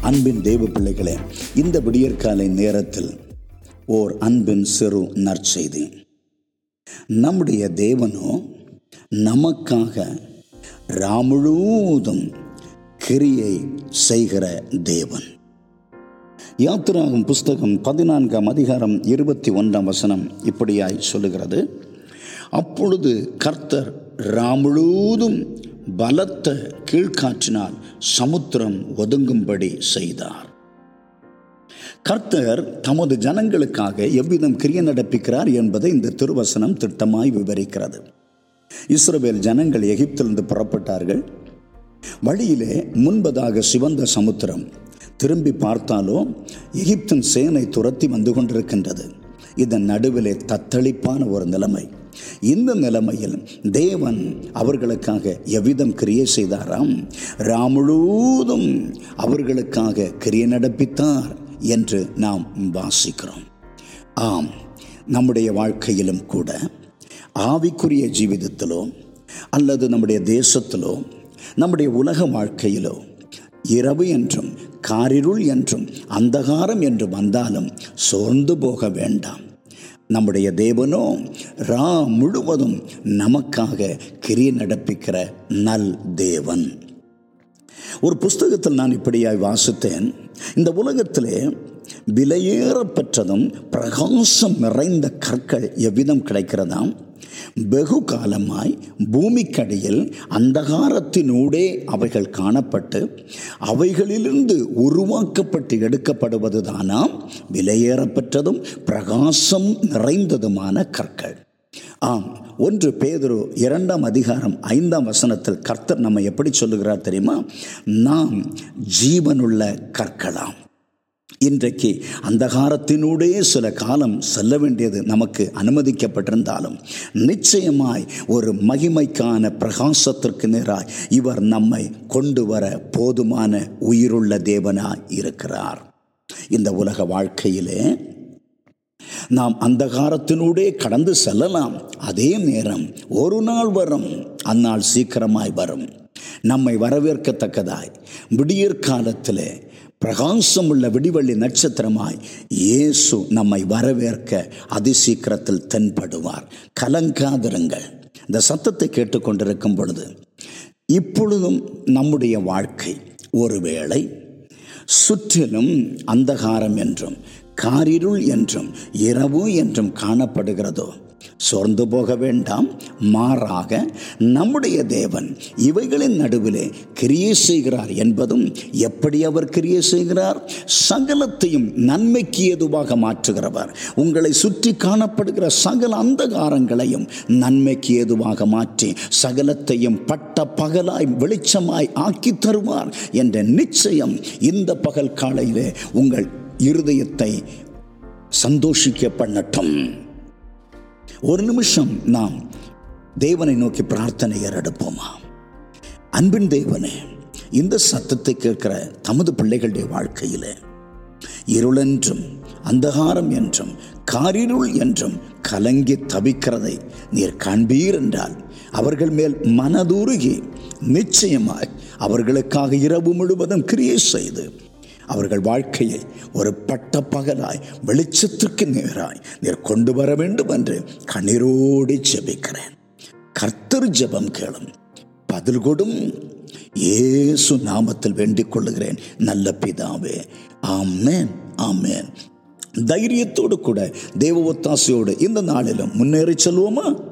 அன்பின் தெய்வ பிள்ளைகளே இந்த விடியற்காலை நேரத்தில் ஓர் அன்பின் சிறு நற்செய்தி. நம்முடைய தேவனோ நமக்காக ராமுழுவதும் கிரியை செய்கிற தேவன். யாத்திராகும் புஸ்தகம் பதினான்காம் அதிகாரம் இருபத்தி ஒன்றாம் வசனம் இப்படியாய் சொல்லுகிறது. அப்பொழுது கர்த்தர் ராமுழுவதும் பலத்த கீழ்காற்றினால் சமுத்திரம் ஒதுங்கும்படி செய்தார். கர்த்தர் தமது ஜனங்களுக்காக எவ்விதம் கிரிய நடப்பிக்கிறார் என்பதை இந்த திருவசனம் திட்டமாய் விவரிக்கிறது. இஸ்ரவேல் ஜனங்கள் எகிப்திலிருந்து புறப்பட்டார்கள். வழியிலே முன்பதாக சிவந்த சமுத்திரம் திரும்பி பார்த்தாலோ எகிப்தின் சேனை துரத்தி வந்து கொண்டிருக்கின்றது. இதன் நடுவிலே தத்தளிப்பான ஒரு நிலைமை. இந்த நிலைமையில் தேவன் அவர்களுக்காக எவ்விதம் கிரியை செய்தாராம்? ராமுழுவதும் அவர்களுக்காக கிரியை நடப்பித்தார் என்று நாம் வாசிக்கிறோம். ஆம் நம்முடைய வாழ்க்கையிலும் கூட ஆவிக்குரிய ஜீவிதத்திலோ அல்லது நம்முடைய தேசத்திலோ நம்முடைய உலக வாழ்க்கையிலோ இரவு என்றும் காரிருள் என்றும் அந்தகாரம் என்று வந்தாலும் சோர்ந்து போக வேண்டாம். நம்முடைய தேவனோ ரா முழுவதும் நமக்காக கிரிய நடப்பிக்கிற நல் தேவன். ஒரு புஸ்தகத்தில் நான் இப்படியாய் வாசித்தேன். இந்த உலகத்திலே விலையேறப்பெற்றதும் பிரகாசம் நிறைந்த கற்கள் எவ்விதம் கிடைக்கிறதாம்? வெகு காலமாய் பூமிக்கடியில் அந்தகாரத்தினூடே அவைகள் காணப்பட்டு அவைகளிலிருந்து உருவாக்கப்பட்டு எடுக்கப்படுவதுதானாம் விலையேறப்பெற்றதும் பிரகாசம் நிறைந்ததுமான கற்கள். ஆம் ஒன்று பேதுரு இரண்டாம் அதிகாரம் ஐந்தாம் வசனத்தில் கர்த்தர் நம்ம எப்படி சொல்லுகிறார் தெரியுமா? நாம் ஜீவனுள்ள கற்களாம். இன்றைக்கு அந்தகாரத்தினூடே சில காலம் செல்ல வேண்டியது நமக்கு அனுமதிக்கப்பட்டிருந்தாலும் நிச்சயமாய் ஒரு மகிமைக்கான பிரகாசத்திற்கு நேராய் இவர் நம்மை கொண்டு வர போதுமான உயிருள்ள தேவனாய் இருக்கிறார். இந்த உலக வாழ்க்கையிலே நாம் அந்தகாரத்தினூடே கடந்து செல்லலாம். அதே நேரம் ஒரு நாள் வரும் அந்நாள் சீக்கிரமாய் வரும். நம்மை வரவேற்கத்தக்கதாய். விடியற் காலத்திலே பிரகாசம் உள்ள நட்சத்திரமாய் இயேசு நம்மை வரவேற்க அதிசீக்கிரத்தில் தென்படுவார். கலங்காதிருங்கள். இந்த சத்தத்தை கேட்டுக்கொண்டிருக்கும் பொழுது இப்பொழுதும் நம்முடைய வாழ்க்கை ஒருவேளை சுற்றிலும் அந்தகாரம் என்றும் காரிருள் என்றும் இரவு என்றும் காணப்படுகிறதோ சோர்ந்து போக வேண்டாம். மாறாக நம்முடைய தேவன் இவைகளின் நடுவிலே கிரியை செய்கிறார் என்பதும் எப்படி அவர் கிரியை செய்கிறார்? சகலத்தையும் நன்மைக்கு ஏதுவாக மாற்றுகிறவர். உங்களை சுற்றி காணப்படுகிற சகல அந்தகாரங்களையும் நன்மைக்கு ஏதுவாக மாற்றி சகலத்தையும் பட்ட பகலாய் வெளிச்சமாய் ஆக்கி தருவார் என்ற நிச்சயம் இந்த பகல் காலையிலே உங்கள் இருதயத்தை சந்தோஷிக்க பண்ணட்டும். ஒரு நிமிஷம் நாம் தேவனை நோக்கி பிரார்த்தனை ஏறெடுப்போமா அன்பின் தேவனே இந்த சத்தத்தை கேட்கிற தமது பிள்ளைகளுடைய வாழ்க்கையில் இருளென்றும் அந்தகாரம் என்றும் காரிருள் என்றும் கலங்கி தவிக்கிறதை நீர் காண்பீர் என்றால் அவர்கள் மேல் மனதுருகி நிச்சயமாய் அவர்களுக்காக இரவு முழுவதும் கிரியை செய்து அவர்கள் வாழ்க்கையை ஒரு பட்ட பகலாய் வெளிச்சத்திற்கு நேராய் நீர் கொண்டு வர வேண்டும் என்று கண்ணீரோடு ஜெபிக்கிறேன். கர்த்தர் ஜெபம் கேளும். பதில் கொடும். இயேசு நாமத்தில் வேண்டிக் கொள்ளுகிறேன். நல்ல பிதாவே. ஆமேன் ஆமேன். தைரியத்தோடு கூட தேவ ஒத்தாசையோடு இந்த நாளிலும் முன்னேறி செல்வோமா?